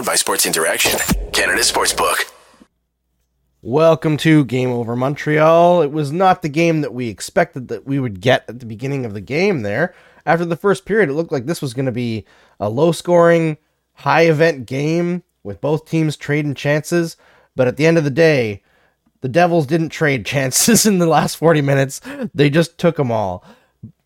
Powered by Sports Interaction, Canada Sportsbook. Welcome to Game Over Montreal. It was not the game that we expected that we would get at the beginning of the game there. After the first period, it looked like this was going to be a low scoring, high event game with both teams trading chances. But at the end of the day, the Devils didn't trade chances in the last 40 minutes. They just took them all.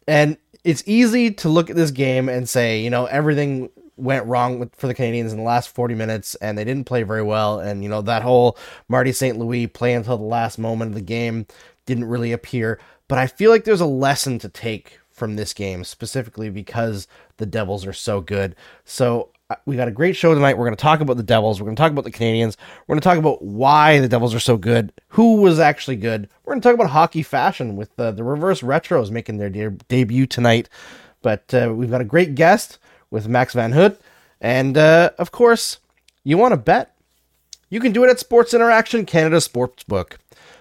And it's easy to look at this game and say, you know, everything went wrong with, for the Canadiens in the last 40 minutes and they didn't play very well. And, you know, that whole Marty St. Louis play until the last moment of the game didn't really appear. But I feel like there's a lesson to take from this game, specifically because the Devils are so good. So uh, we got a great show tonight. We're going to talk about the Devils. We're going to talk about the Canadiens. We're going to talk about why the Devils are so good, who was actually good. We're going to talk about hockey fashion with uh, the reverse retros making their de- debut tonight. But uh, we've got a great guest with Max Van Hood. And uh, of course, you want to bet? You can do it at Sports Interaction Canada Sportsbook.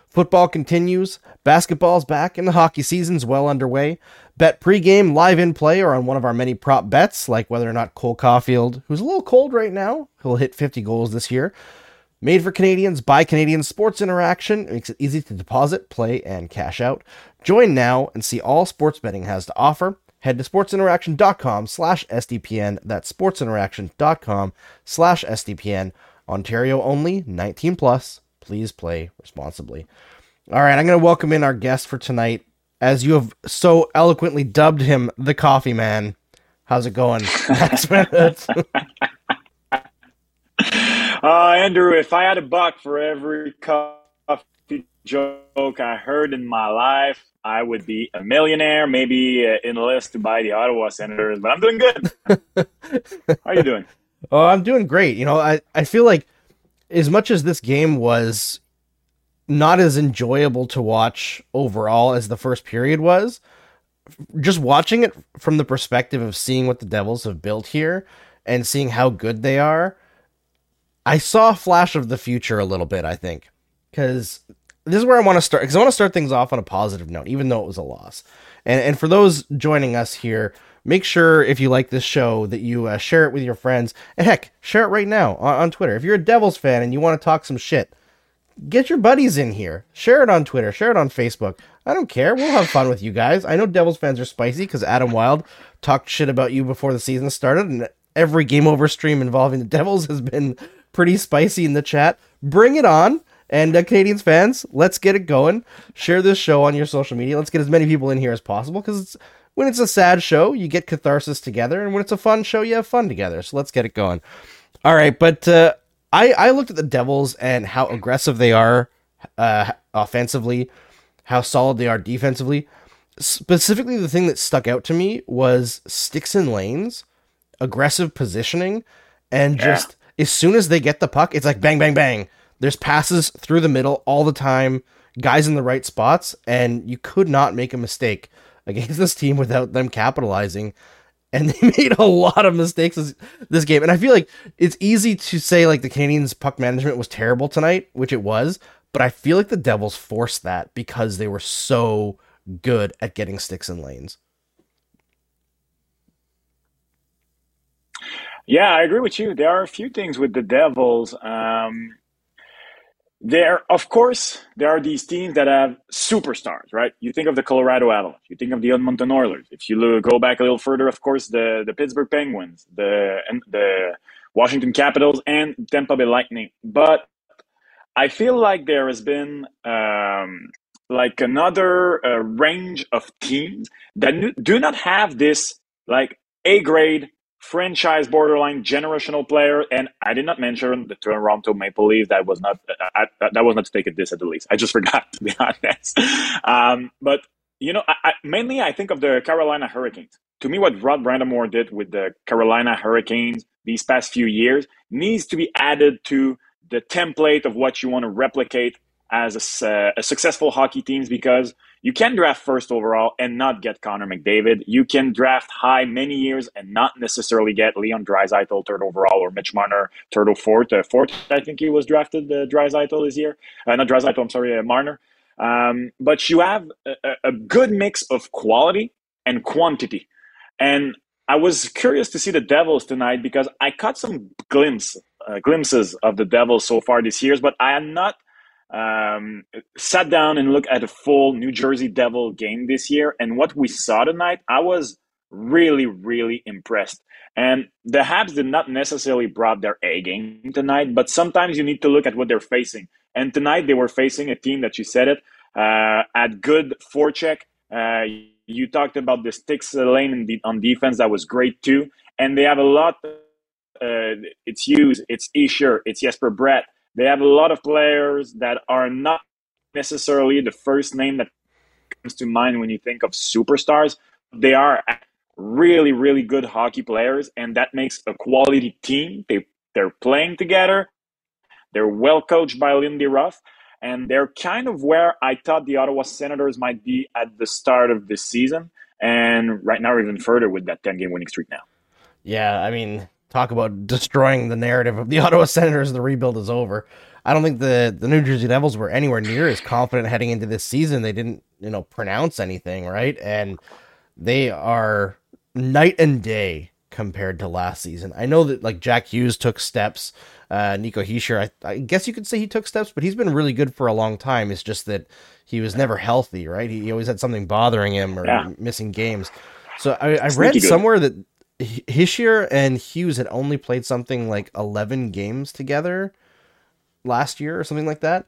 Football continues, basketball's back, and the hockey season's well underway. Bet pregame, live in play, or on one of our many prop bets, like whether or not Cole Caufield, who's a little cold right now, he'll hit 50 goals this year. Made for Canadians by Canadian Sports Interaction. Makes it easy to deposit, play, and cash out. Join now and see all sports betting has to offer. Head to sportsinteraction.com slash SDPN. That's sportsinteraction.com slash SDPN. Ontario only, 19 plus. Please play responsibly. All right, I'm going to welcome in our guest for tonight. As you have so eloquently dubbed him the coffee man. How's it going? uh, Andrew, if I had a buck for every coffee joke I heard in my life, I would be a millionaire, maybe uh, in the list to buy the Ottawa Senators, but I'm doing good. How are you doing? Oh, I'm doing great. You know, I, I feel like as much as this game was not as enjoyable to watch overall as the first period was, just watching it from the perspective of seeing what the Devils have built here and seeing how good they are, I saw a flash of the future a little bit, I think. Because this is where I want to start because I want to start things off on a positive note, even though it was a loss. And and for those joining us here, make sure if you like this show that you uh, share it with your friends. And heck, share it right now on, on Twitter. If you're a Devils fan and you want to talk some shit, get your buddies in here. Share it on Twitter. Share it on Facebook. I don't care. We'll have fun with you guys. I know Devils fans are spicy because Adam Wild talked shit about you before the season started, and every game over stream involving the Devils has been pretty spicy in the chat. Bring it on. And uh, Canadiens fans, let's get it going. Share this show on your social media. Let's get as many people in here as possible because it's when it's a sad show, you get catharsis together, and when it's a fun show, you have fun together. So let's get it going. All right, but uh, I I looked at the Devils and how aggressive they are uh, offensively, how solid they are defensively. Specifically, the thing that stuck out to me was sticks and lanes, aggressive positioning, and just yeah. as soon as they get the puck, it's like bang, bang, bang there's passes through the middle all the time, guys in the right spots, and you could not make a mistake against this team without them capitalizing. And they made a lot of mistakes this, this game. And I feel like it's easy to say like the Canadiens' puck management was terrible tonight, which it was, but I feel like the Devils forced that because they were so good at getting sticks in lanes. Yeah, I agree with you. There are a few things with the Devils. Um, there, of course, there are these teams that have superstars, right? You think of the Colorado Avalanche, you think of the Edmonton Oilers. If you go back a little further, of course, the the Pittsburgh Penguins, the the Washington Capitals, and Tampa Bay Lightning. But I feel like there has been um, like another uh, range of teams that do not have this like A grade franchise borderline generational player and i did not mention the toronto maple leaf that was not I, that was not to take a diss at the least. I just forgot to be honest. Um, but you know I, I, mainly i think of the carolina hurricanes. To me what rod brind'amour did with the carolina hurricanes these past few years needs to be added to the template of what you want to replicate as a, a successful hockey teams because you can draft first overall and not get Connor McDavid. You can draft high many years and not necessarily get Leon Draisaitl third overall or Mitch Marner third or fourth. Uh, fourth, I think he was drafted uh, Draisaitl this year. Uh, not Draisaitl, I'm sorry, uh, Marner. Um, but you have a, a good mix of quality and quantity. And I was curious to see the Devils tonight because I caught some glimpse uh, glimpses of the Devils so far this year, but I am not um, sat down and looked at a full New Jersey Devil game this year. And what we saw tonight, I was really, really impressed. And the Habs did not necessarily brought their A game tonight, but sometimes you need to look at what they're facing. And tonight they were facing a team that you said it uh, at good forecheck. Uh, you talked about the sticks lane on defense that was great too, and they have a lot. Uh, it's Hughes, it's Hischier, it's Jesper Bratt. They have a lot of players that are not necessarily the first name that comes to mind when you think of superstars. They are really, really good hockey players, and that makes a quality team. They they're playing together. They're well coached by Lindy Ruff, and they're kind of where I thought the Ottawa Senators might be at the start of this season, and right now even further with that ten game winning streak now. Yeah, I mean, talk about destroying the narrative of the Ottawa Senators. The rebuild is over. I don't think the the New Jersey Devils were anywhere near as confident heading into this season. They didn't, you know, pronounce anything, right? And they are night and day compared to last season. I know that like Jack Hughes took steps. Uh, Nico Hischier, I, I guess you could say he took steps, but he's been really good for a long time. It's just that he was never healthy, right? He, he always had something bothering him or yeah. missing games. So I, I read somewhere that Hischier and Hughes had only played something like 11 games together last year or something like that.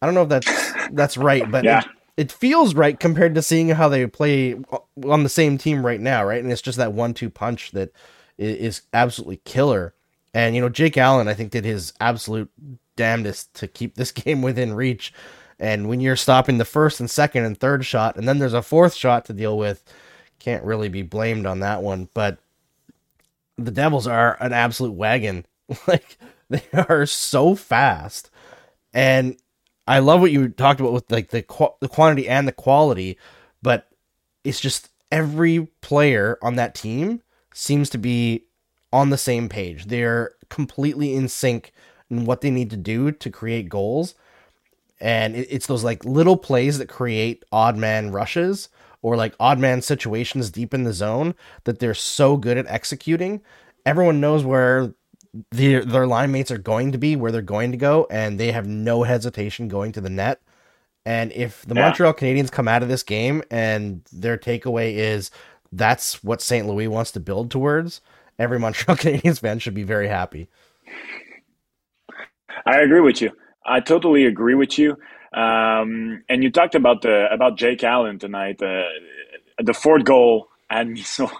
I don't know if that's that's right, but yeah. it, it, feels right compared to seeing how they play on the same team right now, right? And it's just that one-two punch that is absolutely killer. And you know, Jake Allen, I think, did his absolute damnedest to keep this game within reach. And when you're stopping the first and second and third shot, and then there's a fourth shot to deal with, can't really be blamed on that one. But the Devils are an absolute wagon. like they are so fast, and I love what you talked about with like the qu- the quantity and the quality, but it's just every player on that team seems to be on the same page. They're completely in sync in what they need to do to create goals. And it's those like little plays that create odd man rushes or like odd man situations deep in the zone that they're so good at executing. Everyone knows where their their line mates are going to be, where they're going to go, and they have no hesitation going to the net. And if the yeah. Montreal Canadiens come out of this game and their takeaway is that's what St. Louis wants to build towards, every Montreal Canadiens fan should be very happy. I agree with you. I totally agree with you. Um, and you talked about the about Jake Allen tonight. Uh, the fourth goal and me so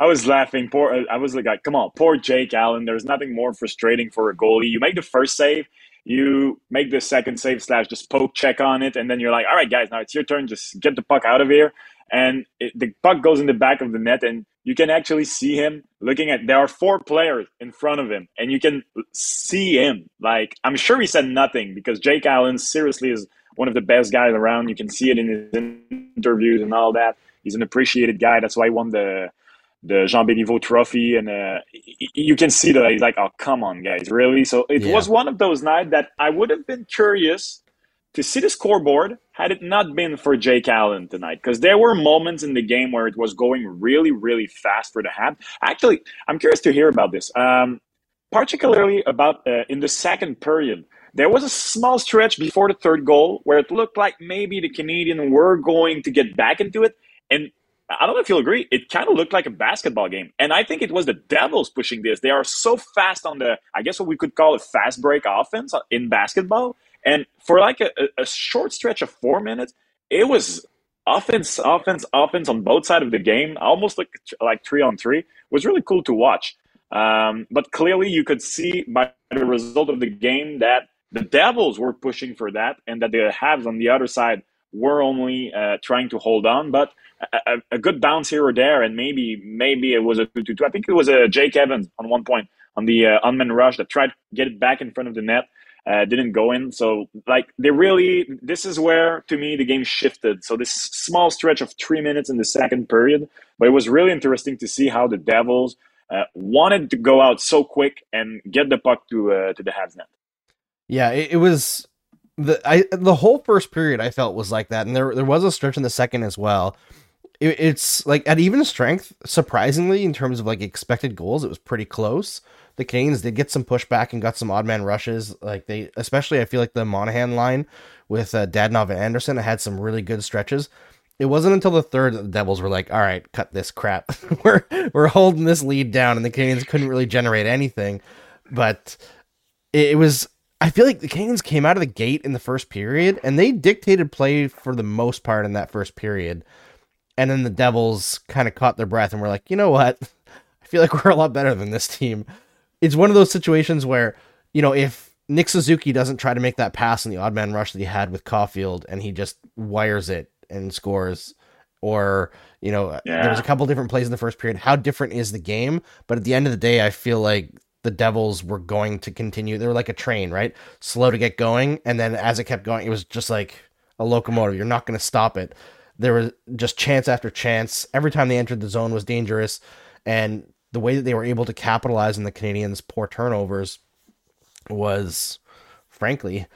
I was laughing. Poor, I was like, "Come on, poor Jake Allen." There's nothing more frustrating for a goalie. You make the first save, you make the second save slash just poke check on it, and then you're like, "All right, guys, now it's your turn. Just get the puck out of here." And it, the puck goes in the back of the net, and you can actually see him looking at. There are four players in front of him, and you can see him. Like I'm sure he said nothing because Jake Allen seriously is one of the best guys around. You can see it in his interviews and all that he's an appreciated guy. That's why he won the the Jean Béliveau Trophy, and uh, you can see that he's like, "Oh, come on, guys, really?" So it yeah. was one of those nights that I would have been curious to see the scoreboard had it not been for Jake Allen tonight, because there were moments in the game where it was going really, really fast for the Habs. Actually, I'm curious to hear about this, um, particularly about uh, in the second period. There was a small stretch before the third goal where it looked like maybe the Canadian were going to get back into it, and I don't know if you'll agree, it kind of looked like a basketball game. And I think it was the Devils pushing this. They are so fast on the, I guess what we could call a fast break offense in basketball. And for like a, a short stretch of four minutes, it was offense, offense, offense on both sides of the game, almost like like three on three. It was really cool to watch. Um, but clearly, you could see by the result of the game that the Devils were pushing for that, and that the Habs on the other side were only uh, trying to hold on. But a, a, good bounce here or there, and maybe maybe it was a two two. I think it was a Jake Evans on one point on the uh, unman rush that tried to get it back in front of the net. Uh, didn't go in. So, like, they really, this is where, to me, the game shifted. So, this small stretch of three minutes in the second period, but it was really interesting to see how the Devils uh, wanted to go out so quick and get the puck to uh, to the Habs net. Yeah, it, it was the I the whole first period I felt was like that, and there there was a stretch in the second as well it, it's like at even strength, surprisingly, in terms of like expected goals, it was pretty close. The Canes did get some pushback and got some odd man rushes. Like they, especially I feel like the Monahan line with uh, Dadonov and Anderson had some really good stretches. It wasn't until the third that the Devils were like, "All right, cut this crap. we're we're holding this lead down," and the Canes couldn't really generate anything. But it, it was. I feel like the Canes came out of the gate in the first period, and they dictated play for the most part in that first period. And then the Devils kind of caught their breath and were like, "You know what? I feel like we're a lot better than this team." It's one of those situations where you know if Nick Suzuki doesn't try to make that pass in the odd man rush that he had with Caufield, and he just wires it and scores or you know Yeah. there was a couple different plays in the first period how different is the game? But at the end of the day i feel like the devils were going to continue they were like a train right? Slow to get going and then as it kept going it was just like a locomotive. You're not going to stop it. There was just chance after chance. Every time they entered the zone was dangerous and the way that they were able to capitalize on the canadiens poor turnovers was frankly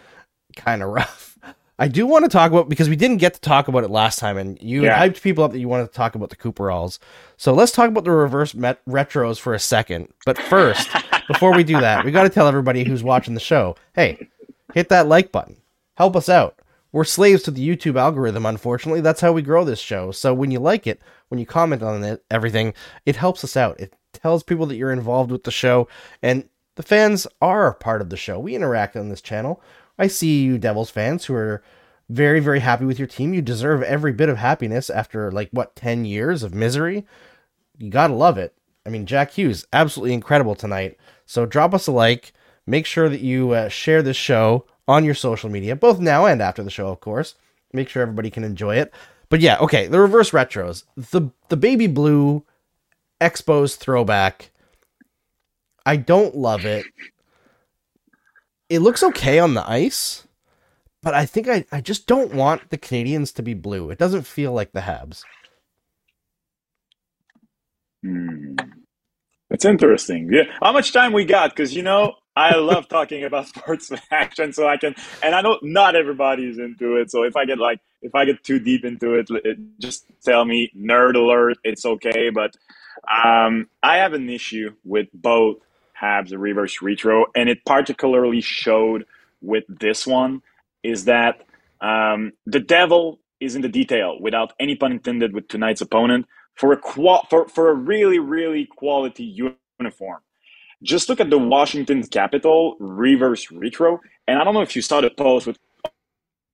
kind of rough. I do want to talk about because we didn't get to talk about it last time, and you Yeah. hyped people up that you wanted to talk about the Cooperalls. So let's talk about the reverse met- retros for a second. But first, before we do that, we got to tell everybody who's watching the show, hey, hit that like button, help us out. We're slaves to the YouTube algorithm. Unfortunately, that's how we grow this show. So when you like it, when you comment on it, everything, it helps us out. It tells people that you're involved with the show, and the fans are part of the show. We interact on this channel. I see you Devils fans who are very, very happy with your team. You deserve every bit of happiness after like what ten years of misery. You gotta love it. I mean, Jack Hughes, absolutely incredible tonight. So drop us a like. Make sure that you uh, share this show on your social media, both now and after the show, of course. Make sure everybody can enjoy it. But yeah, okay, the reverse retros, the the baby blue Expos throwback. I don't love it. It looks okay on the ice, but I think I, I just don't want the Canadiens to be blue. It doesn't feel like the Habs. Hmm. That's interesting. Yeah. How much time we got? Because you know, I love talking about sports action, so I can. And I know not everybody is into it. So if I get like, if I get too deep into it, it just tell me nerd alert. It's okay. But um, I have an issue with both Habs reverse retro, and it particularly showed with this one. Is that um, the devil is in the detail, without any pun intended, with tonight's opponent for a qual- for, for a really really quality uniform. Just look at the Washington Capital reverse retro, and I don't know if you saw the post with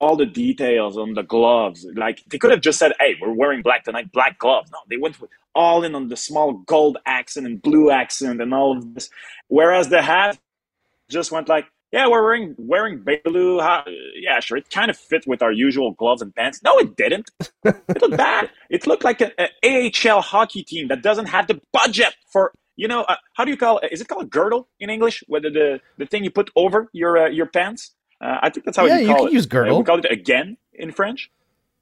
all the details on the gloves. Like they could have just said, "Hey, we're wearing black tonight, black gloves." No, they went all in on the small gold accent and blue accent and all of this. Whereas the Habs just went like, "Yeah, we're wearing wearing blue. Yeah, sure, it kind of fit with our usual gloves and pants." No, it didn't. It looked bad. It looked like an AHL hockey team that doesn't have the budget for. You know, uh, how do you call? Is it called a girdle in English? Whether the the thing you put over your uh, your pants? Uh, I think that's how Yeah, you you call can it. use Uh, girdle. we call it again in French.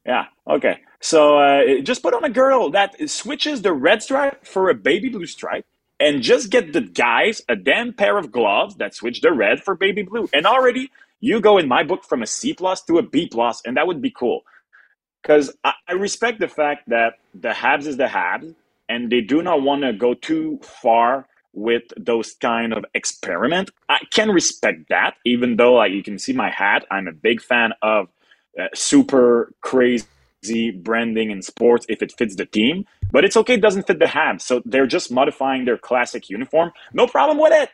Yeah. Okay. So uh, just put on a girdle that switches the red stripe for a baby blue stripe, and just get the guys a damn pair of gloves that switch the red for baby blue. And already you go in my book from a C plus to a B plus, and that would be cool. Because I, I respect the fact that the Habs is the Habs, and they do not want to go too far with those kind of experiment. I can respect that, even though like you can see my hat. I'm a big fan of uh, super crazy branding in sports if it fits the team. But it's okay, it doesn't fit the Habs. So they're just modifying their classic uniform. No problem with it.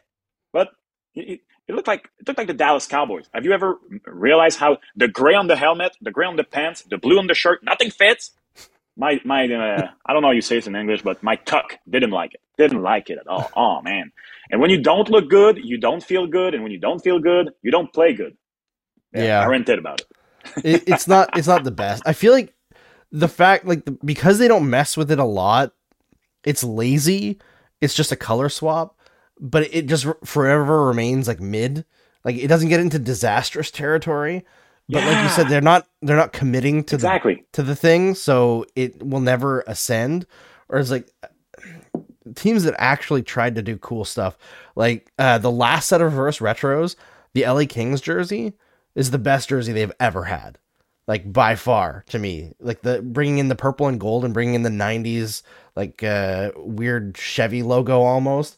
But it, it looked like it looked like the Dallas Cowboys. Have you ever realized how the gray on the helmet, the gray on the pants, the blue on the shirt, nothing fits? My my uh, I don't know how you say it in English, but my tuck didn't like it. Didn't like it at all. Oh man. And when you don't look good, you don't feel good, and when you don't feel good, you don't play good. Yeah. I rented about it. it, it's not it's not the best. I feel like the fact like the, because they don't mess with it a lot, it's lazy. It's just a color swap, but it just forever remains like mid. Like it doesn't get into disastrous territory. But like you said, they're not they're not committing to the to the thing, so it will never ascend. Or it's like teams that actually tried to do cool stuff, like uh, the last set of reverse retros, the LA Kings jersey is the best jersey they've ever had, like by far to me. Like the bringing in the purple and gold and bringing in the '90s like uh, weird Chevy logo almost.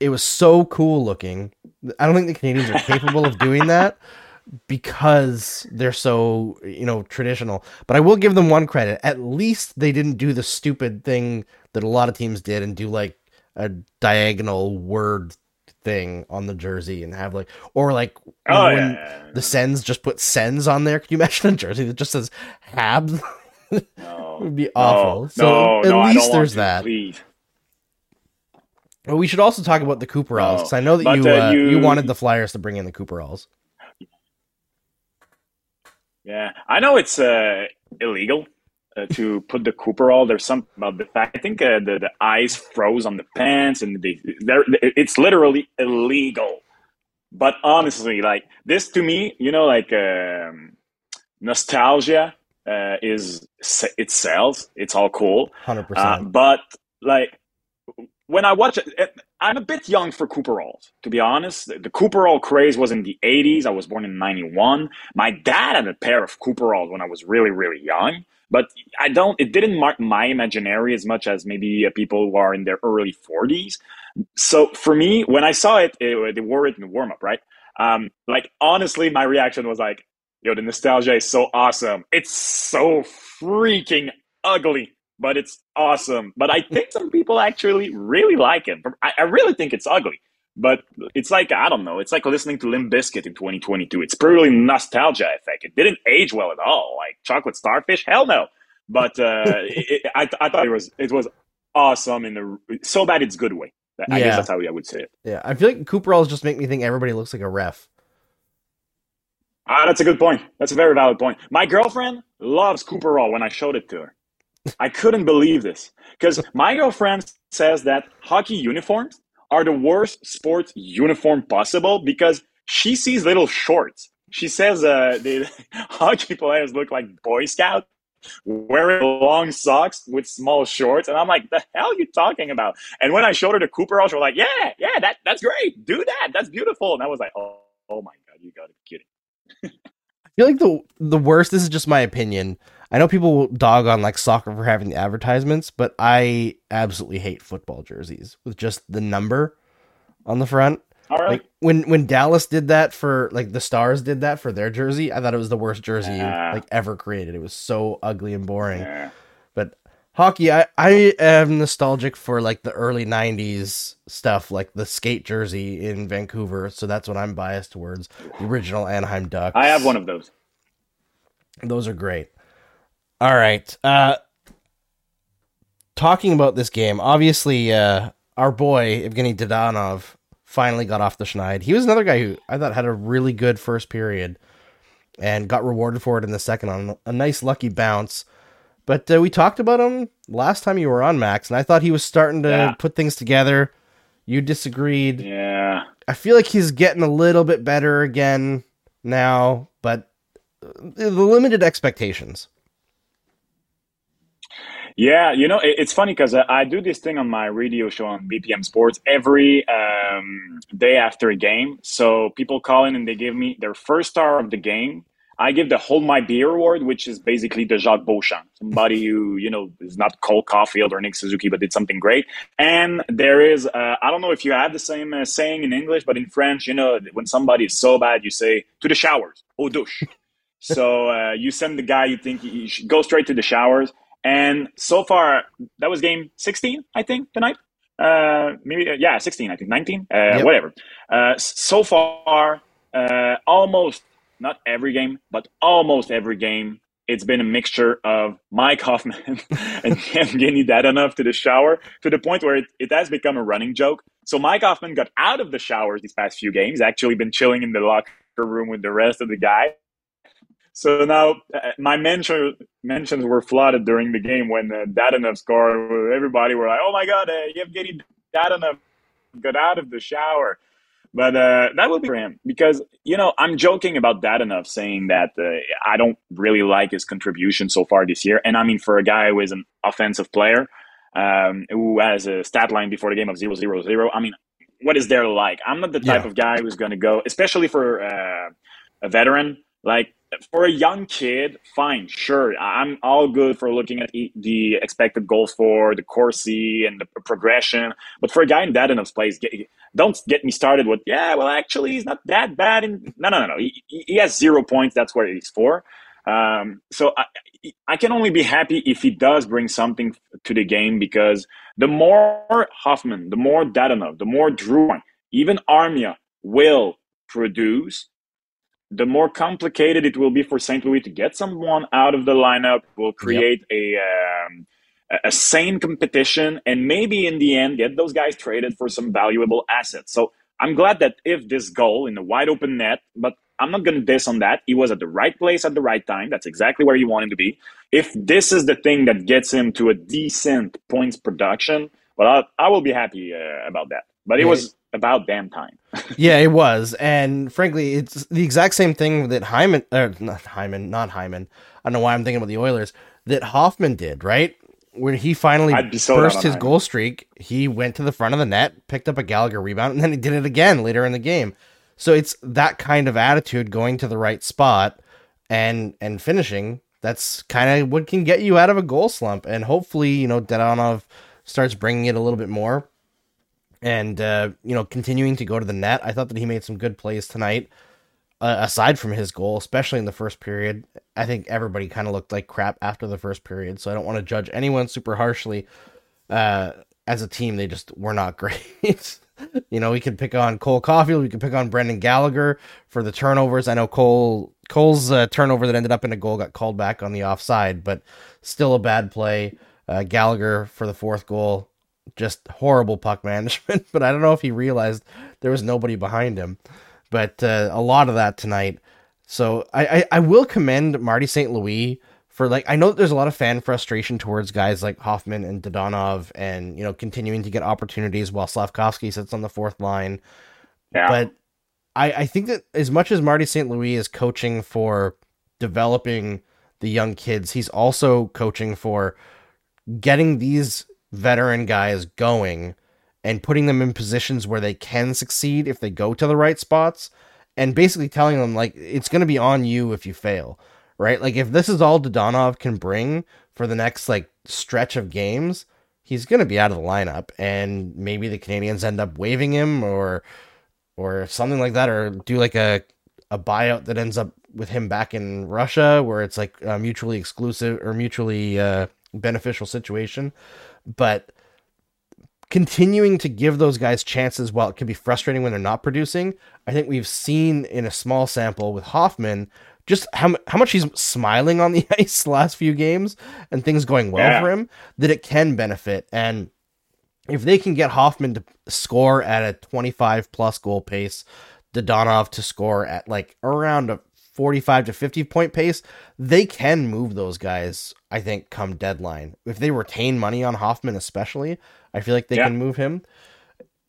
it was so cool looking. I don't think the Canadiens are capable of doing that because they're so you know traditional. But I will give them one credit. At least they didn't do the stupid thing that a lot of teams did and do like a diagonal word thing on the jersey and have like or like Oh, when yeah, the Sens just put Sens on there. Could you imagine a jersey that just says Habs? No. It would be awful. No, so no, at least there's that. Please. Well, we should also talk about the Cooperalls. 'cause I know that you, uh, uh, you you- wanted the Flyers to bring in the Cooperalls. Yeah, I know it's uh, illegal uh, to put the Cooperall. There's some about the fact. I think uh, the the ice froze on the pants, and they, it's literally illegal. But honestly, like this to me, you know, like um, nostalgia uh, is it sells. It's all cool. Hundred Uh, percent. but like when I watch it, I'm a bit young for Cooperalls, to be honest. The, the Cooperall craze was in the 80s. I was born in 91. My dad had a pair of Cooperalls when I was really, really young. But I don't, it didn't mark my imaginary as much as maybe uh, people who are in their early 40s. So for me, when I saw it, it they wore it in the warm up, right? Um, like, honestly, my reaction was like, yo, the nostalgia is so awesome. It's so freaking ugly but it's awesome. But I think some people actually really like it. I, I really think it's ugly. But it's like, I don't know, it's like listening to Limp Bizkit in 2022. It's purely nostalgia effect. It didn't age well at all. Like chocolate starfish, hell no. But uh, it, I, I thought it was it was awesome in the so bad it's good way. I Yeah. guess that's how I would say it. Yeah, I feel like Cooper Cooperalls just make me think everybody looks like a ref. Ah, that's a good point. That's a very valid point. My girlfriend loves Cooperall when I showed it to her. I couldn't believe this because my girlfriend says that hockey uniforms are the worst sports uniform possible because she sees little shorts. She says uh, the hockey players look like Boy Scouts wearing long socks with small shorts, and I'm like, the hell are you talking about? And when I showed her the Cooperall, she was like, yeah, yeah, that that's great. Do that. That's beautiful. And I was like, oh, oh my god, you gotta be kidding. I feel like the the worst. This is just my opinion. I know people will dog on like soccer for having the advertisements, but I absolutely hate football jerseys with just the number on the front. All right. Like when when Dallas did that for like the Stars did that for their jersey, I thought it was the worst jersey Yeah. like ever created. It was so ugly and boring. Yeah. But hockey, I I am nostalgic for like the early '90s stuff, like the skate jersey in Vancouver. So that's what I'm biased towards. The original Anaheim Ducks. I have one of those. Those are great. All right. Uh talking about this game, obviously uh our boy Evgeny Dadonov finally got off the schneid. He was another guy who I thought had a really good first period and got rewarded for it in the second on a nice lucky bounce. But uh, we talked about him last time you were on Max, and I thought he was starting to Yeah. put things together. You disagreed. Yeah. I feel like he's getting a little bit better again now, but uh, the limited expectations. Yeah, you know, it, it's funny because I, I do this thing on my radio show on BPM Sports every um, day after a game. So people call in and they give me their first star of the game. I give the Hold My Beer Award, which is basically the Jacques Beauchamp, somebody who, you know, is not Cole Caufield or Nick Suzuki, but did something great. And there is, uh, I don't know if you have the same uh, saying in English, but in French, you know, when somebody is so bad, you say, to the showers, au douche. so uh, you send the guy you think he should go straight to the showers. And so far, that was game 16, I think, tonight. Uh, maybe, uh, yeah, 16, I think, 19, uh, Yep. whatever. Uh, so far, uh, almost, not every game, but almost every game, it's been a mixture of Mike Hoffman and Evgeny Dadonov to the shower to the point where it, it has become a running joke. So Mike Hoffman got out of the showers these past few games, actually been chilling in the locker room with the rest of the guys. So now uh, my mention, mentions were flooded during the game when uh, Dadonov scored. Everybody were like, "Oh my God, uh, Evgeny Dadonov got out of the shower." But uh, that will be for him because you know I'm joking about Dadonov saying that uh, I don't really like his contribution so far this year, and I mean for a guy who is an offensive player um, who has a stat line before the game of zero zero zero. I mean, what is there like? I'm not the type Yeah. of guy who's going to go, especially for uh, a veteran. Like for a young kid, fine, sure. I'm all good for looking at the expected goals for the Corsi and the progression. But for a guy in Dadonov's place, get, don't get me started with, yeah, well, actually, he's not that bad. In, no, no, no, no. He, he has zero points. That's where he's for. Um, so I, I can only be happy if he does bring something to the game because the more Hoffman, the more Dadonov, the more Drouin, even Armia will produce, the more complicated it will be for St. Louis to get someone out of the lineup. Will create yep. a um, a sane competition, and maybe in the end get those guys traded for some valuable assets. So I'm glad that if this goal in the wide open net, but I'm not going to diss on that. He was at the right place at the right time. That's exactly where you want him to be. If this is the thing that gets him to a decent points production, well, I, I will be happy uh, about that. But it was about damn time. yeah, it was, and frankly, it's the exact same thing that Hyman, or not Hyman, not Hyman. I don't know why I'm thinking about the Oilers. That Hoffman did right when he finally so burst his goal streak. He went to the front of the net, picked up a Gallagher rebound, and then he did it again later in the game. So it's that kind of attitude, going to the right spot and and finishing. That's kind of what can get you out of a goal slump, and hopefully, you know, Dadonov starts bringing it a little bit more and uh, you know continuing to go to the net. I thought that he made some good plays tonight. Uh, aside from his goal, especially in the first period, I think everybody kind of looked like crap after the first period. So I don't want to judge anyone super harshly. Uh, as a team, they just were not great. you know, we could pick on Cole Caufield, we could pick on Brendan Gallagher for the turnovers. I know Cole Cole's uh, turnover that ended up in a goal got called back on the offside, but still a bad play. Uh, Gallagher for the fourth goal just horrible puck management. But I don't know if he realized there was nobody behind him. But uh, a lot of that tonight. So I, I, I will commend Marty St. Louis for like I know that there's a lot of fan frustration towards guys like Hoffman and Dadonov and you know continuing to get opportunities while Slavkovsky sits on the fourth line. Yeah. But I, I think that as much as Marty St. Louis is coaching for developing the young kids, he's also coaching for getting these veteran guys going and putting them in positions where they can succeed if they go to the right spots and basically telling them like it's going to be on you if you fail right? Like if this is all dadonov can bring for the next like stretch of games he's going to be out of the lineup and maybe the canadiens end up waiving him or or something like that or do like a a buyout that ends up with him back in Russia where it's like a mutually exclusive or mutually uh, beneficial situation but continuing to give those guys chances while it can be frustrating when they're not producing, I think we've seen in a small sample with Hoffman just how how much he's smiling on the ice the last few games and things going well yeah. for him that it can benefit and if they can get Hoffman to score at a 25 plus goal pace, Dadonov to score at like around a 45 to 50 point pace, they can move those guys, I think, come deadline. If they retain money on Hoffman, especially, I feel like they yeah. can move him.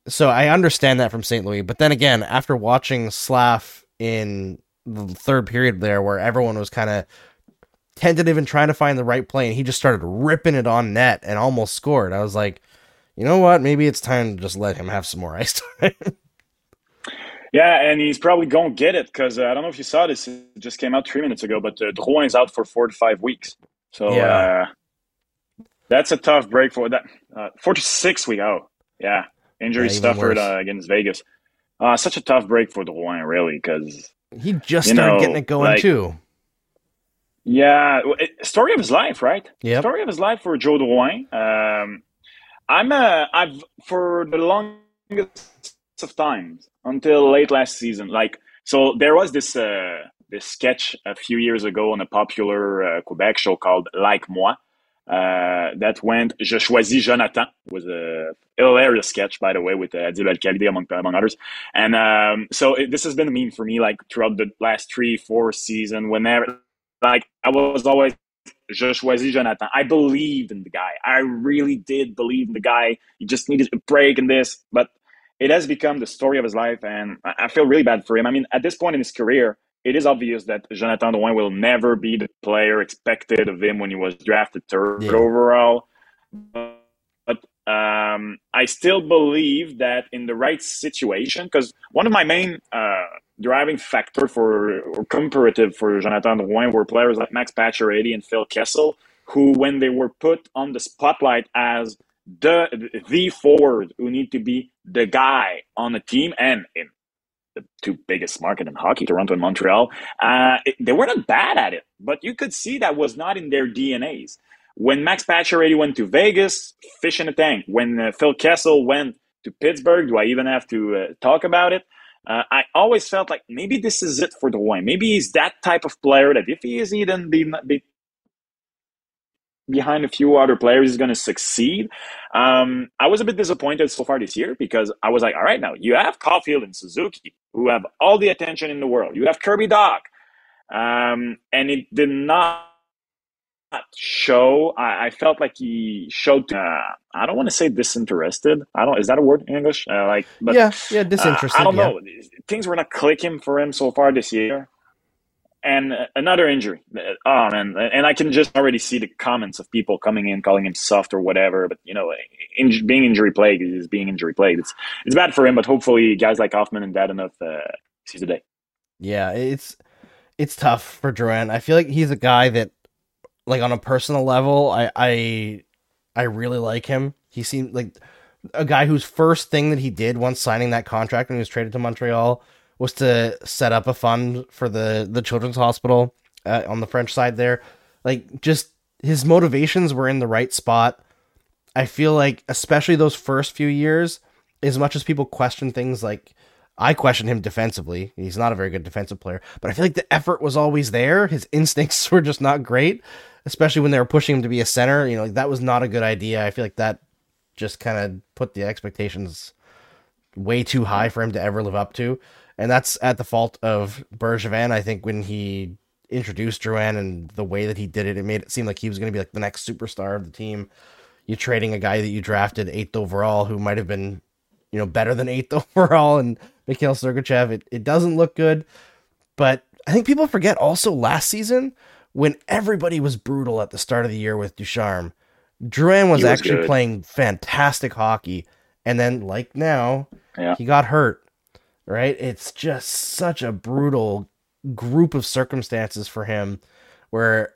So I understand that from St. Louis. But then again, after watching Slav in the third period there, where everyone was kind of tentative and trying to find the right play, and he just started ripping it on net and almost scored, I was like, you know what? Maybe it's time to just let him have some more ice time. Yeah, and he's probably going to get it because uh, I don't know if you saw this. It just came out three minutes ago, but uh, Drouin is out for four to five weeks. So yeah. uh, that's a tough break for that. Uh, four to six weeks. Oh, yeah. Injury yeah, suffered uh, against Vegas. Uh, such a tough break for Drouin, really, because he just started know, getting it going like, too. Yeah, story of his life, right? Yeah, story of his life for Joe Drouin. Um, I'm a, I've for the longest of times until late last season. Like, so there was this uh, this sketch a few years ago on a popular uh, Quebec show called Like Moi. Uh, that went Je choisis Jonathan. It was a hilarious sketch by the way with uh, Adil Al among, among others. And um, so it, this has been a meme for me like throughout the last three four season whenever like I was always Je choisis Jonathan. I believed in the guy. I really did believe in the guy. He just needed a break in this. But it has become the story of his life, and I feel really bad for him. I mean, at this point in his career, it is obvious that Jonathan Drouin will never be the player expected of him when he was drafted third yeah. overall. But Um, I still believe that in the right situation, because one of my main uh, driving factor for or comparative for Jonathan Drouin were players like Max Pacioretty and Phil Kessel, who when they were put on the spotlight as the the forward who need to be the guy on the team and in the two biggest market in hockey, Toronto and Montreal, uh, they were not bad at it, but you could see that was not in their DNAs. When Max Pacioretty went to Vegas, fish in a tank. When uh, Phil Kessel went to Pittsburgh, do I even have to uh, talk about it? Uh, I always felt like maybe this is it for the. Maybe he's that type of player that if he is even be, be behind a few other players, is going to succeed. Um, I was a bit disappointed so far this year because I was like, all right, now you have Caufield and Suzuki who have all the attention in the world. You have Kirby Dach. Um, and it did not show. I, I felt like he showed. Uh, I don't want to say disinterested. I don't. Is that a word in English? Uh, like, but yeah, yeah, disinterested. Uh, I don't yeah. know. Things were not clicking for him so far this year. And another injury. Oh man, and I can just already see the comments of people coming in calling him soft or whatever. But you know, in, being injury plagued is being injury plagued. It's it's bad for him, but hopefully guys like Hoffman and Dadonov uh, the day. Yeah, it's it's tough for Drouin. I feel like he's a guy that like on a personal level, I I I really like him. He seemed like a guy whose first thing that he did once signing that contract when he was traded to Montreal was to set up a fund for the the children's hospital uh, on the French side there. Like just his motivations were in the right spot. I feel like especially those first few years, as much as people question things like I question him defensively. He's not a very good defensive player, but I feel like the effort was always there. His instincts were just not great especially when they were pushing him to be a center. You know, like, that was not a good idea. I feel like that just kind of put the expectations way too high for him to ever live up to, and that's at the fault of Bergevin. I think when he introduced Drouin and the way that he did it, it made it seem like he was going to be like the next superstar of the team. You're trading a guy that you drafted eighth overall, who might have been, you know, better than eighth overall, and Mikhail Sergachev. It it doesn't look good, but I think people forget also last season when everybody was brutal at the start of the year with Ducharme, Drouin was, was actually good. playing fantastic hockey. And then, like now, yeah. he got hurt. Right? It's just such a brutal group of circumstances for him where,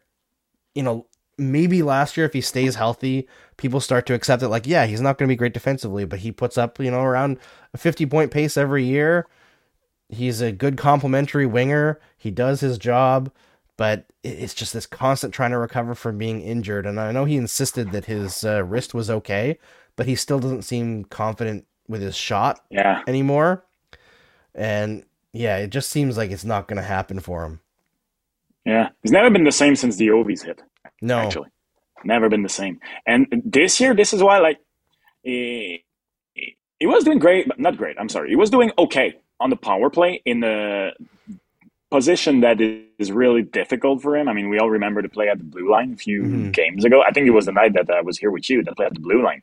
you know, maybe last year, if he stays healthy, people start to accept it like, yeah, he's not going to be great defensively, but he puts up, you know, around a 50 point pace every year. He's a good complementary winger. He does his job but it's just this constant trying to recover from being injured. And I know he insisted that his uh, wrist was okay, but he still doesn't seem confident with his shot yeah. anymore. And yeah, it just seems like it's not going to happen for him. Yeah, he's never been the same since the Ovi's hit. No, actually, never been the same. And this year, this is why like he, he was doing great, but not great. I'm sorry, he was doing okay on the power play in the position that is really difficult for him. I mean, we all remember to play at the blue line a few mm-hmm. games ago. I think it was the night that I was here with you that played at the blue line.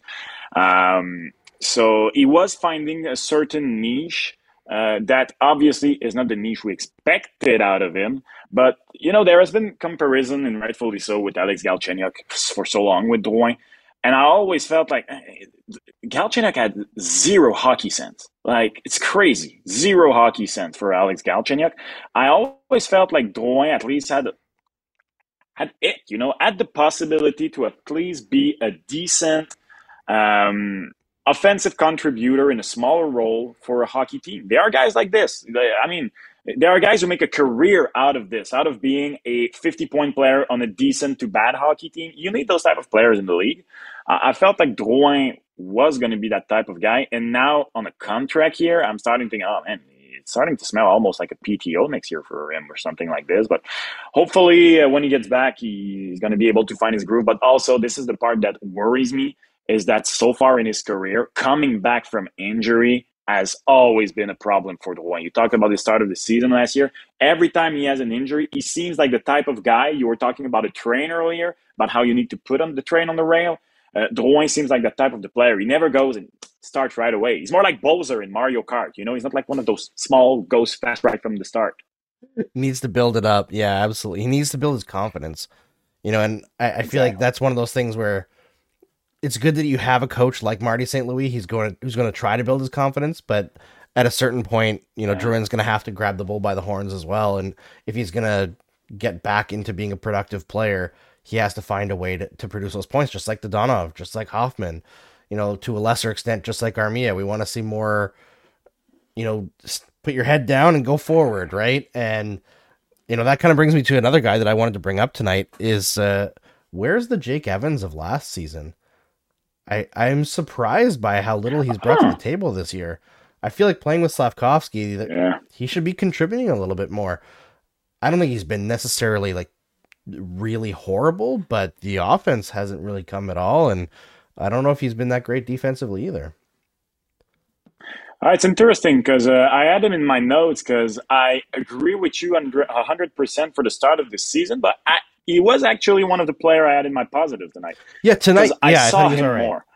Um, so he was finding a certain niche uh, that obviously is not the niche we expected out of him. But, you know, there has been comparison, and rightfully so, with Alex Galchenyuk for so long with Drouin. And I always felt like eh, Galchenyuk had zero hockey sense. Like it's crazy, zero hockey sense for Alex Galchenyuk. I always felt like Drouin at least had had it, you know, had the possibility to at least be a decent um, offensive contributor in a smaller role for a hockey team. There are guys like this. I mean, there are guys who make a career out of this, out of being a 50 point player on a decent to bad hockey team. You need those type of players in the league. I felt like Drouin was going to be that type of guy. And now on a contract here, I'm starting to think, oh man, it's starting to smell almost like a PTO next year for him or something like this. But hopefully, uh, when he gets back, he's going to be able to find his groove. But also, this is the part that worries me is that so far in his career, coming back from injury has always been a problem for Drouin. You talked about the start of the season last year. Every time he has an injury, he seems like the type of guy you were talking about a train earlier, about how you need to put on the train on the rail. Uh, Drouin seems like that type of the player. He never goes and starts right away. He's more like Bowser in Mario Kart. You know, he's not like one of those small goes fast right from the start. He needs to build it up. Yeah, absolutely. He needs to build his confidence. You know, and I, I feel exactly. like that's one of those things where it's good that you have a coach like Marty St. Louis. He's going who's going to try to build his confidence, but at a certain point, you know, yeah. Drouin's going to have to grab the bull by the horns as well. And if he's going to get back into being a productive player, he has to find a way to, to produce those points, just like Dadonov, just like Hoffman, you know, to a lesser extent, just like Armia. We want to see more, you know, put your head down and go forward, right? And you know that kind of brings me to another guy that I wanted to bring up tonight is uh, where's the Jake Evans of last season? I I'm surprised by how little he's brought to the table this year. I feel like playing with Slavkovsky, yeah. he should be contributing a little bit more. I don't think he's been necessarily like really horrible, but the offense hasn't really come at all, and I don't know if he's been that great defensively either. Uh, it's interesting because uh, I had him in my notes because I agree with you 100% for the start of the season, but I, he was actually one of the player I had in my positive tonight. Yeah, tonight I yeah, saw I him right. more.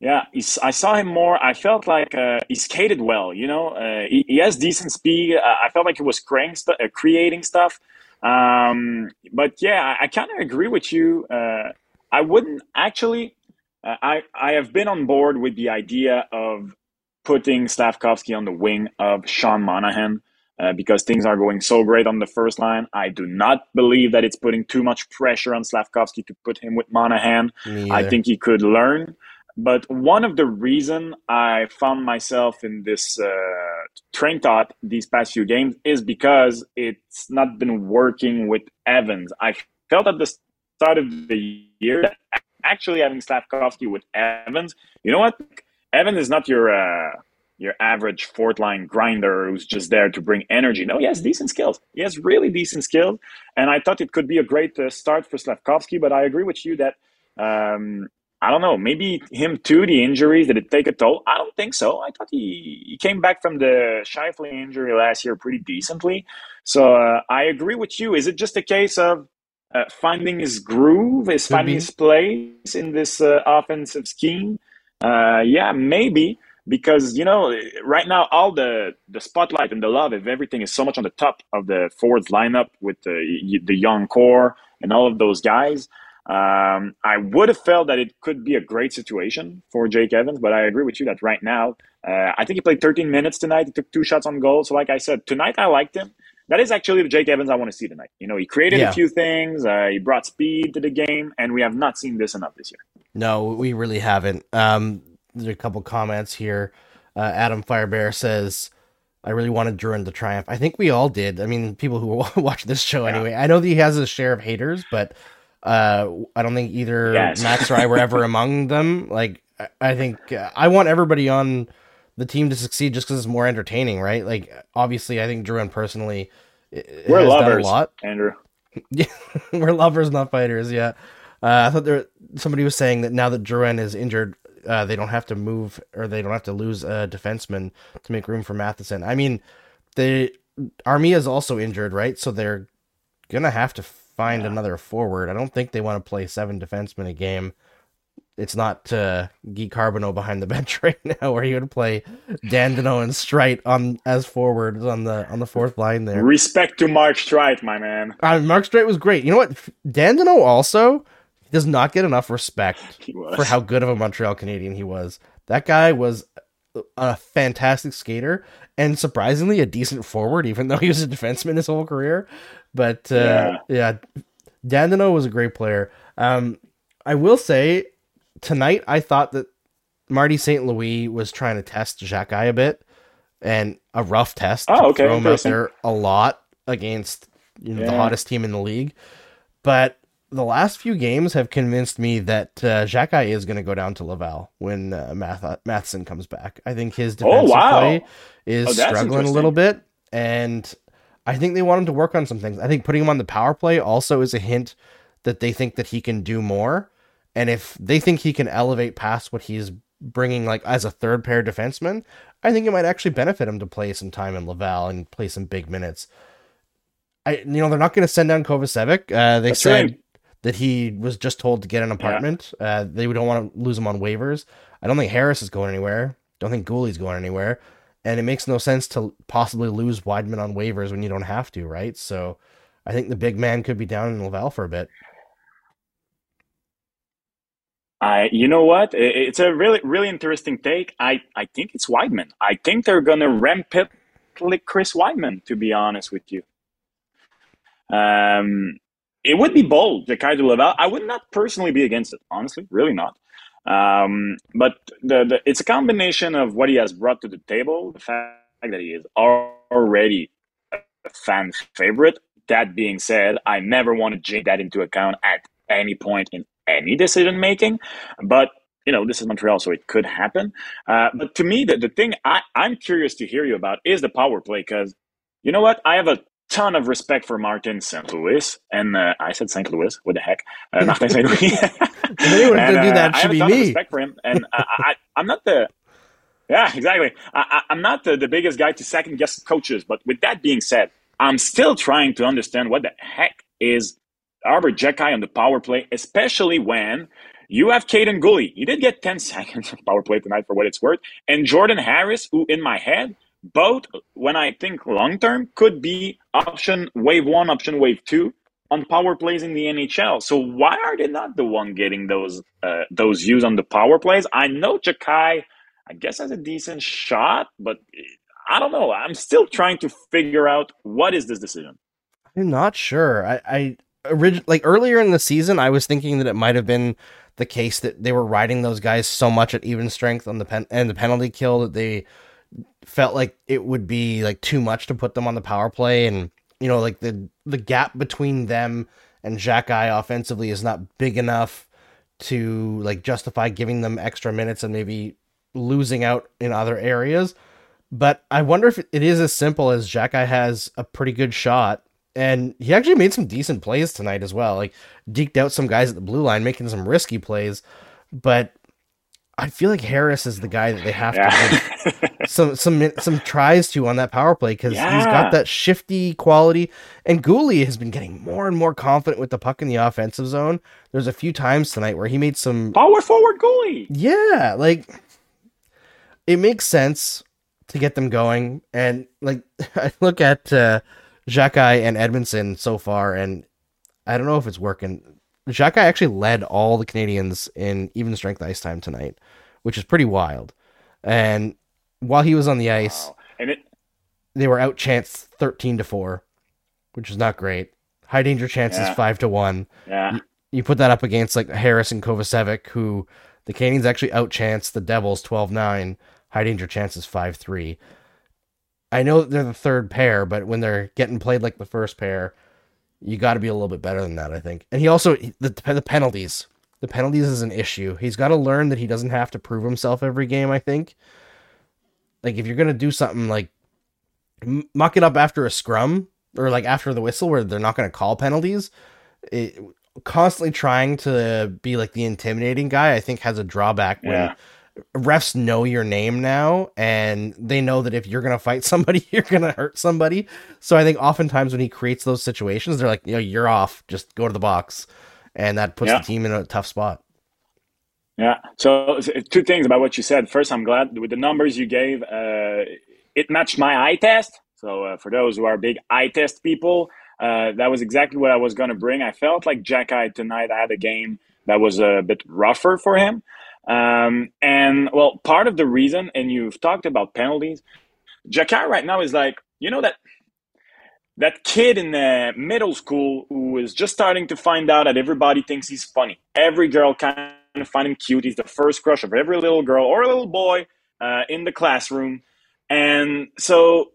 Yeah, I saw him more. I felt like uh, he skated well. You know, uh, he, he, has decent speed. I felt like he was st- uh, creating stuff. Um, but yeah, I, I kind of agree with you. Uh, I wouldn't actually. I I have been on board with the idea of putting Slavkovsky on the wing of Sean Monahan uh, because things are going so great on the first line. I do not believe that it's putting too much pressure on Slavkovsky to put him with Monahan. I think he could learn. But one of the reason I found myself in this uh, train thought these past few games is because it's not been working with Evans. I felt at the start of the year that actually having Slavkovsky with Evans, you know what? Evan is not your uh, your average fourth line grinder who's just there to bring energy. No, he has decent skills. He has really decent skills, and I thought it could be a great uh, start for Slavkovsky. But I agree with you that um, I don't know. Maybe him too. The injuries did it take a toll? I don't think so. I thought he he came back from the Scheifele injury last year pretty decently. So uh, I agree with you. Is it just a case of uh, finding his groove, is finding his place in this uh, offensive scheme? Uh, yeah, maybe because you know right now all the the spotlight and the love of everything is so much on the top of the forwards lineup with the the young core and all of those guys. Um, I would have felt that it could be a great situation for Jake Evans, but I agree with you that right now, uh, I think he played 13 minutes tonight. He took two shots on goal. So, like I said, tonight I liked him. That is actually the Jake Evans I want to see tonight. You know, he created yeah. a few things, uh, he brought speed to the game, and we have not seen this enough this year. No, we really haven't. Um, there's a couple comments here. Uh, Adam Firebear says, I really wanted Drouin to triumph. I think we all did. I mean, people who watch this show anyway. I know that he has a share of haters, but uh, I don't think either yes. Max or I were ever among them. Like, I think uh, I want everybody on the team to succeed just because it's more entertaining, right? Like, obviously, I think Drouin personally we're lovers, a lot. Andrew. Yeah, we're lovers, not fighters. Yeah. Uh, I thought there somebody was saying that now that Drouin is injured, uh, they don't have to move or they don't have to lose a defenseman to make room for Matheson. I mean, the Armia is also injured, right? So they're gonna have to find yeah. another forward. I don't think they want to play seven defensemen a game. It's not uh, Guy Carbonneau behind the bench right now, where you would play Dandenault and Streit on as forwards on the on the fourth line there. Respect to Mark Streit, my man. Uh, Mark Streit was great. You know what? Dandenault also he does not get enough respect for how good of a Montreal Canadien he was. That guy was a fantastic skater and surprisingly a decent forward, even though he was a defenseman his whole career. But uh, yeah. yeah, Dandenault was a great player. Um, I will say tonight I thought that Marty St. Louis was trying to test Xhekaj a bit and a rough test. Oh, okay. Throw him out there a lot against you know yeah. the hottest team in the league. But the last few games have convinced me that uh, is going to go down to Laval when uh, Math- Matheson comes back. I think his defensive oh, wow. play is oh, struggling a little bit, and I think they want him to work on some things. I think putting him on the power play also is a hint that they think that he can do more, and if they think he can elevate past what he's bringing, like as a third pair defenseman, I think it might actually benefit him to play some time in Laval and play some big minutes. I, you know, they're not going to send down Kovacevic. Uh, they That's said right that he was just told to get an apartment. Yeah. Uh, they don't want to lose him on waivers. I don't think Harris is going anywhere. Don't think Guhle's going anywhere. And it makes no sense to possibly lose Wideman on waivers when you don't have to, right? So I think the big man could be down in Laval for a bit. I, you know what? It's a really, really interesting take. I, I think it's Wideman. I think they're gonna ramp it like Chris Wideman. To be honest with you, um, it would be bold, to Laval. I would not personally be against it, honestly, really not. Um, but the, the, it's a combination of what he has brought to the table, the fact that he is already a fan favorite. That being said, I never want to take that into account at any point in any decision making. But you know, this is Montreal, so it could happen. Uh, but to me, the, the thing I, I'm curious to hear you about is the power play because you know what? I have a ton of respect for Martin St. Louis, and uh, I said St. Louis. What the heck, uh, Martin St. Louis. if anyone and, do that, uh, should be me. respect for him, and I, I, am not the. Yeah, exactly. I, am not the, the biggest guy to second guess coaches, but with that being said, I'm still trying to understand what the heck is Arber Xhekaj on the power play, especially when you have Kaiden Guhle. He did get 10 seconds of power play tonight for what it's worth. And Jordan Harris, who in my head both when I think long term could be option wave one, option wave two on power plays in the NHL. So why are they not the one getting those uh, those views on the power plays? I know Xhekaj, I guess, has a decent shot, but I don't know. I'm still trying to figure out what is this decision. I'm not sure. I, I orig- like earlier in the season, I was thinking that it might have been the case that they were riding those guys so much at even strength on the pen and the penalty kill that they felt like it would be like too much to put them on the power play and you know like the the gap between them and Xhekaj offensively is not big enough to like justify giving them extra minutes and maybe losing out in other areas. But I wonder if it is as simple as Xhekaj has a pretty good shot and he actually made some decent plays tonight as well. Like deked out some guys at the blue line, making some risky plays. But I feel like Harris is the guy that they have yeah. to some some some tries to on that power play because yeah. he's got that shifty quality. And Guhle has been getting more and more confident with the puck in the offensive zone. There's a few times tonight where he made some power forward Guhle. Yeah, like it makes sense to get them going. And like I look at uh, Xhekaj and Edmundson so far, and I don't know if it's working. Xhekaj actually led all the Canadiens in even strength ice time tonight, which is pretty wild. And while he was on the ice, wow. and it they were outchanced thirteen to four, which is not great. High danger chances yeah. five to one. Yeah. You, you, put that up against like Harris and Kovacevic, who the Canadiens actually outchanced the Devils 12-9. High danger chances five three. I know they're the third pair, but when they're getting played like the first pair, you got to be a little bit better than that, I think. And he also the the penalties. The penalties is an issue. He's got to learn that he doesn't have to prove himself every game. I think. Like if you're gonna do something like muck it up after a scrum or like after the whistle where they're not gonna call penalties, it, constantly trying to be like the intimidating guy, I think has a drawback when. Yeah refs know your name now and they know that if you're going to fight somebody you're going to hurt somebody so i think oftentimes when he creates those situations they're like you know you're off just go to the box and that puts yeah. the team in a tough spot yeah. So two things about what you said. First i'm glad with the numbers you gave uh, it matched my eye test. So uh, for those who are big eye test people uh, that was exactly what i was going to bring. I felt like Xhekaj tonight I had a game that was a bit rougher for him. Um, and well, part of the reason, and you've talked about penalties, Xhekaj right now is like, you know, that that kid in the middle school who is just starting to find out that everybody thinks he's funny. Every girl kind of find him cute. He's the first crush of every little girl or a little boy uh, in the classroom. And so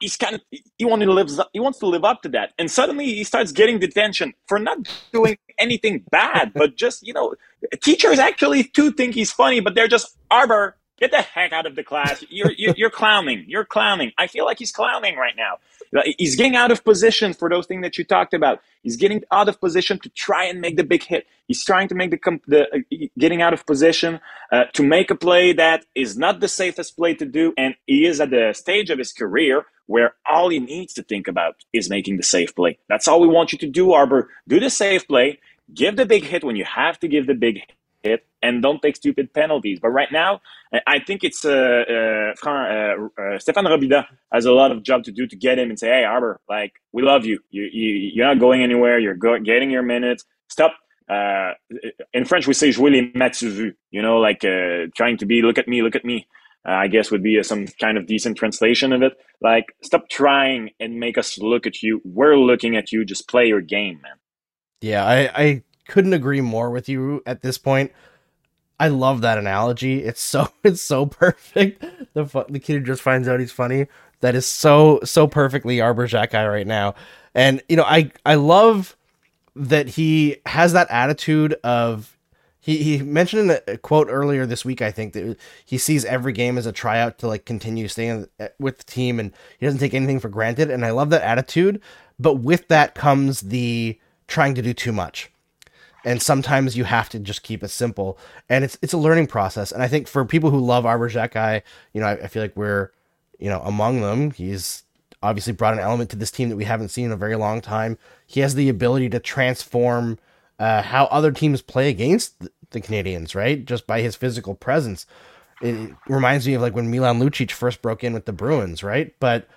he's kind of he wants to live he wants to live up to that. And suddenly he starts getting detention for not doing anything bad, but just you know, teachers actually too think he's funny, but they're just Arber. Get the heck out of the class! You're, you're you're clowning. You're clowning. I feel like he's clowning right now. He's getting out of position for those things that you talked about. He's getting out of position to try and make the big hit. He's trying to make the, the uh, getting out of position uh, to make a play that is not the safest play to do. And he is at the stage of his career where all he needs to think about is making the safe play. That's all we want you to do, Arber. Do the safe play, give the big hit when you have to give the big hit, and don't take stupid penalties. But right now, I think it's uh, uh, uh, uh, Stéphane Robidas has a lot of job to do to get him and say, "Hey, Arber, like we love you. You, you you're not going anywhere. You're go- getting your minutes. Stop uh, in French we say jouer les matu vu, you know, like uh, trying to be look at me, look at me. Uh, I guess would be a, some kind of decent translation of it. Like, stop trying and make us look at you. We're looking at you. Just play your game, man. Yeah, I, I couldn't agree more with you at this point. I love that analogy. It's so it's so perfect. The the kid who just finds out he's funny. That is so so perfectly Arber Xhekaj right now. And you know, I I love that he has that attitude of he he mentioned in a quote earlier this week I think that he sees every game as a tryout to like continue staying eh, with the team and he doesn't take anything for granted and I love that attitude but with that comes the trying to do too much and sometimes you have to just keep it simple and it's it's a learning process and I think for people who love Arber Xhekaj you know I, I feel like we're you know among them he's obviously brought an element to this team that we haven't seen in a very long time. He has the ability to transform uh, how other teams play against the canadiens right? Just by his physical presence. It reminds me of like when Milan Lucic first broke in with the Bruins, right? But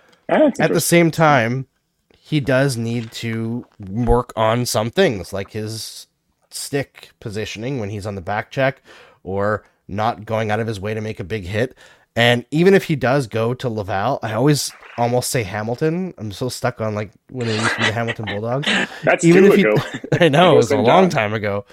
at the same time, he does need to work on some things like his stick positioning when he's on the back check or not going out of his way to make a big hit. And even if he does go to Laval, I always almost say Hamilton. I'm so stuck on like when it used to be the Hamilton Bulldogs. That's even if he, ago. I know it was a long time ago.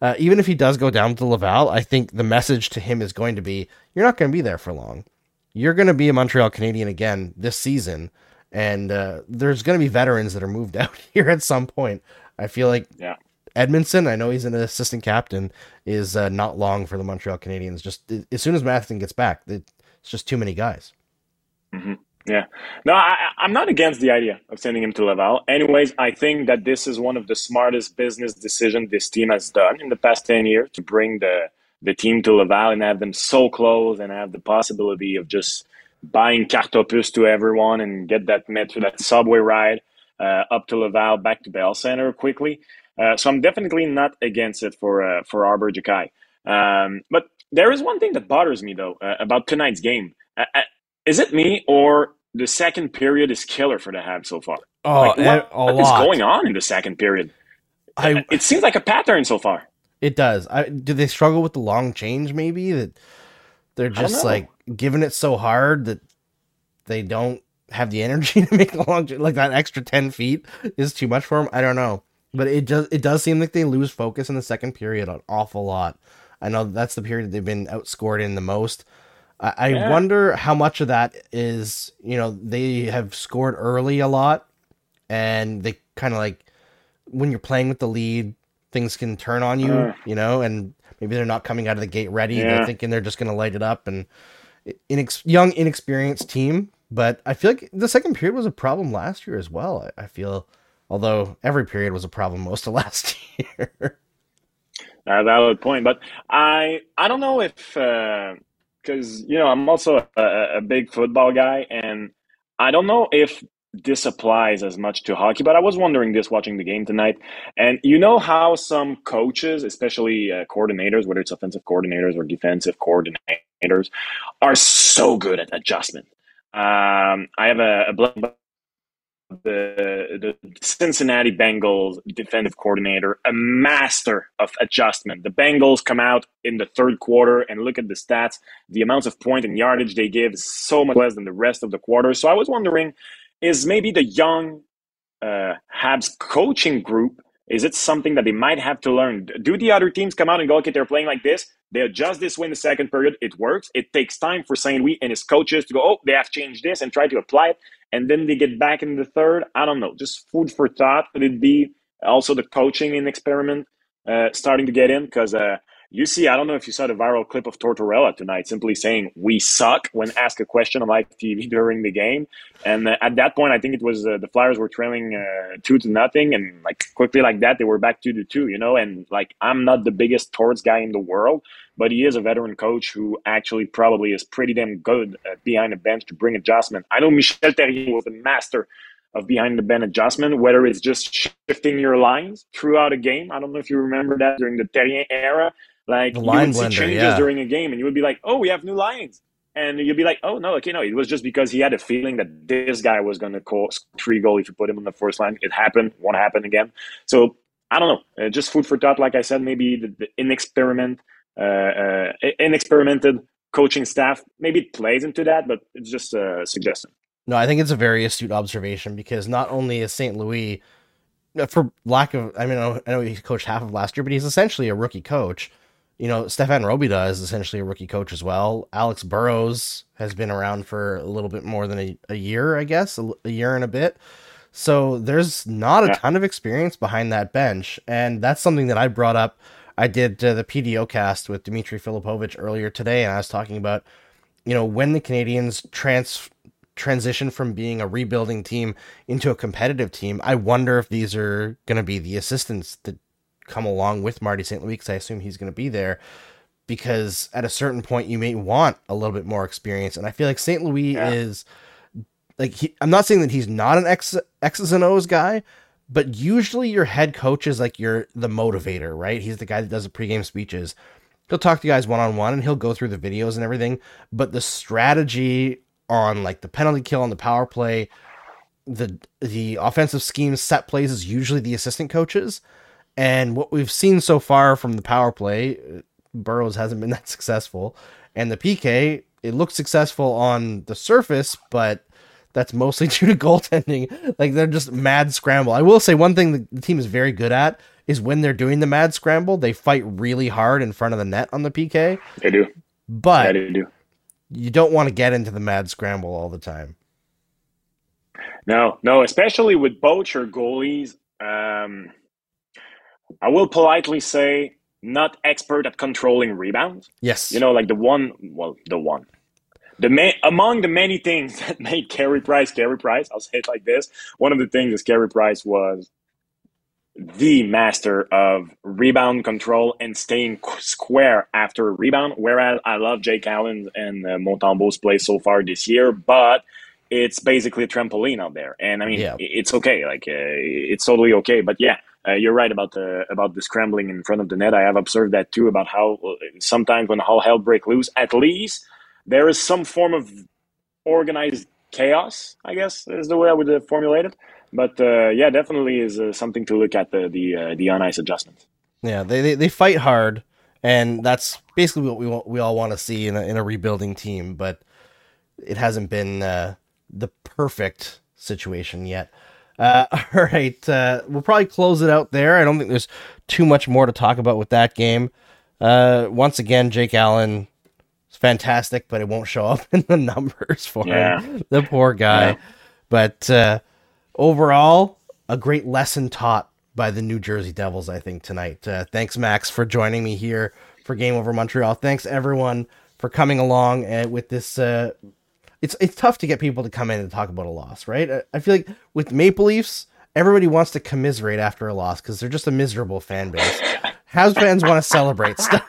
Uh, even if he does go down to Laval, I think the message to him is going to be: you're not going to be there for long. You're going to be a Montreal Canadien again this season, and uh, there's going to be veterans that are moved out here at some point. I feel like yeah. Edmundson, I know he's an assistant captain, is uh, not long for the Montreal Canadiens. Just as soon as Matheson gets back, it's just too many guys. Mm-hmm. Yeah. No, I, I'm not against the idea of sending him to Laval. Anyways, I think that this is one of the smartest business decisions this team has done in the past 10 years to bring the, the team to Laval and have them so close and have the possibility of just buying carte opus to everyone and get that metro, that subway ride uh, up to Laval, back to Bell Center quickly. Uh, so I'm definitely not against it for uh, for Arber Xhekaj. Um, but there is one thing that bothers me though uh, about tonight's game. Uh, uh, is it me or the second period is killer for the Habs so far? Oh, like, what, what is going on in the second period? I, it seems like a pattern so far. It does. I, do they struggle with the long change? Maybe that they're just like giving it so hard that they don't have the energy to make the long like that extra 10 feet is too much for them i don't know but it does it does seem like they lose focus in the second period an awful lot i know that's the period they've been outscored in the most I, I yeah. wonder how much of that is, you know, they have scored early a lot and they kind of like when you're playing with the lead, things can turn on you, uh, you know, and maybe they're not coming out of the gate ready. Yeah. They're thinking they're just going to light it up and inex- young, inexperienced team. But I feel like the second period was a problem last year as well. I, I feel, although every period was a problem most of last year. a valid point, but I I don't know if uh, because you know I'm also a, a, big football guy, and I don't know if this applies as much to hockey, but I was wondering this watching the game tonight. And you know how some coaches, especially uh, coordinators, whether it's offensive coordinators or defensive coordinators, are so good at adjustment. Um, I have a, a the, the Cincinnati Bengals defensive coordinator, a master of adjustment. The Bengals come out in the third quarter and look at the stats. The amounts of point and yardage they give is so much less than the rest of the quarter. So I was wondering, is maybe the young uh, Habs coaching group is it something that they might have to learn? Do the other teams come out and go, okay, they're playing like this? They adjust this way in the second period. It works. It takes time for Saint Louis and his coaches to go, oh, they have changed this and try to apply it. And then they get back in the third. I don't know. Just food for thought. Could it be also the coaching in experiment uh, starting to get in? Because uh, you see, I don't know if you saw the viral clip of Tortorella tonight, simply saying "we suck" when asked a question on live TV during the game. And uh, at that point, I think it was uh, the Flyers were trailing uh, two to nothing, and like quickly like that, they were back two to two. You know, and like I'm not the biggest Torts guy in the world, but he is a veteran coach who actually probably is pretty damn good behind the bench to bring adjustment. I know Michel Therrien was a master of behind the bench adjustment, whether it's just shifting your lines throughout a game. I don't know if you remember that during the Therrien era. Like the line you would blender, see changes yeah. during a game, and you would be like, "Oh, we have new lines," and you'd be like, "Oh no, okay, no." It was just because he had a feeling that this guy was going to score three goal if you put him on the first line. It happened, won't happen again. So I don't know, uh, just food for thought. Like I said, maybe the, the inexperiment, uh, uh, inexperimented coaching staff, maybe it plays into that, but it's just a suggestion. No, I think it's a very astute observation because not only is St. Louis, uh, for lack of, I mean, I know he coached half of last year, but he's essentially a rookie coach. You know, Stéphane Robidas is essentially a rookie coach as well. Alex Burrows has been around for a little bit more than a, a year, I guess, a, a year and a bit. So there's not a ton of experience behind that bench. And that's something that I brought up. I did uh, the PDO cast with Dimitri Filipovic earlier today, and I was talking about, you know, when the Canadiens trans transition from being a rebuilding team into a competitive team, I wonder if these are going to be the assistants that come along with Marty St. Louis, because I assume he's going to be there. Because at a certain point, you may want a little bit more experience. And I feel like St. Louis yeah. is like, he, I'm not saying that he's not an X, X's and O's guy, but usually your head coach is like you're the motivator, right? He's the guy that does the pregame speeches. He'll talk to guys one on one and he'll go through the videos and everything. But the strategy on like the penalty kill on the power play, the the offensive scheme set plays is usually the assistant coaches. And what we've seen so far from the power play, Burrows hasn't been that successful. And the PK, it looks successful on the surface, but that's mostly due to goaltending. Like they're just mad scramble. I will say one thing the team is very good at is when they're doing the mad scramble, they fight really hard in front of the net on the PK. They do. But yeah, they do you don't want to get into the mad scramble all the time. No, no, especially with your goalies. Um, I will politely say, not expert at controlling rebounds. Yes, you know, like the one, well, the one, the ma- among the many things that made Carey Price Carey Price. I'll say it like this: one of the things is Carey Price was the master of rebound control and staying square after a rebound. Whereas I love Jake Allen and uh, Montembeault's play so far this year, but it's basically a trampoline out there. And I mean, yeah. it's okay. Like uh, it's totally okay. But yeah, uh, you're right about the about the scrambling in front of the net. I have observed that too. About how uh, sometimes when all hell break loose, at least there is some form of organized chaos. I guess is the way I would uh, formulate it. But uh, yeah, definitely is uh, something to look at the the uh, the on ice adjustments. Yeah, they, they they fight hard, and that's basically what we want, we all want to see in a, in a rebuilding team. But it hasn't been the perfect situation yet. Uh, all right, uh, we'll probably close it out there. I don't think there's too much more to talk about with that game. once again, Jake Allen is fantastic, but it won't show up in the numbers for yeah. him. The poor guy. Yeah. But overall, a great lesson taught by the New Jersey Devils, I think, tonight. Uh, thanks, Max, for joining me here for Game Over Montreal. Thanks, everyone, for coming along uh, with this. It's it's tough to get people to come in and talk about a loss, right? I, I feel like with Maple Leafs, everybody wants to commiserate after a loss because they're just a miserable fan base. Habs fans want to celebrate stuff.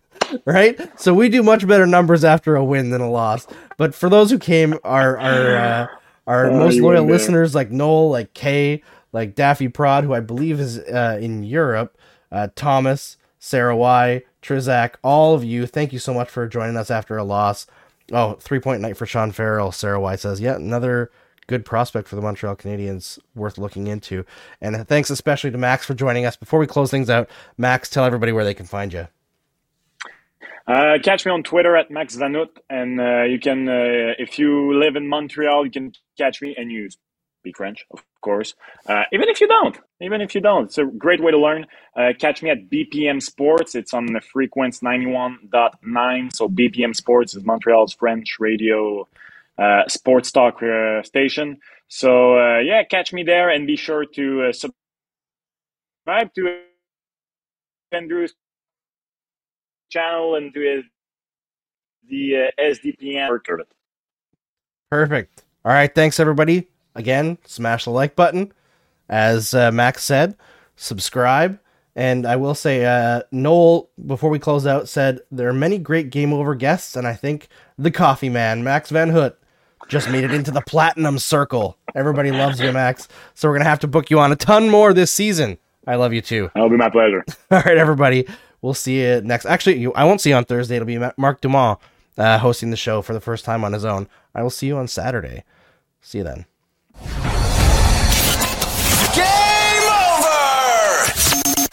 right? So we do much better numbers after a win than a loss. But for those who came, our our uh, our oh, most loyal listeners like Noel, like Kay, like Daffy Prod, who I believe is uh, in Europe, uh, Thomas, Sarah Y, Trizak, all of you, thank you so much for joining us after a loss. Oh, three point night for Sean Farrell. Sarah White says, yeah, another good prospect for the Montreal Canadiens worth looking into. And thanks especially to Max for joining us. Before we close things out, Max, tell everybody where they can find you. Uh, catch me on Twitter at Max Vanut, and uh, you can, uh, if you live in Montreal, you can catch me and you speak French, of course. Uh, even if you don't, even if you don't, it's a great way to learn. Uh, catch me at BPM Sports. It's on the frequency 91.9. So BPM Sports is Montreal's French radio uh, sports talk station. So yeah, catch me there and be sure to subscribe to Andrew's channel and do the uh, SDPN Perfect. All right. Thanks, everybody. Again, smash the like button. As uh, Max said, subscribe. And I will say, uh, Noel, before we close out, said there are many great game over guests, and I think the coffee man, Max Van Hoot, just made it into the platinum circle. Everybody loves you, Max. So we're gonna have to book you on a ton more this season. I love you too. That'll be my pleasure. All right, everybody. We'll see you next. Actually, you, I won't see you on Thursday. It'll be Marc Dumont uh, hosting the show for the first time on his own. I will see you on Saturday. See you then.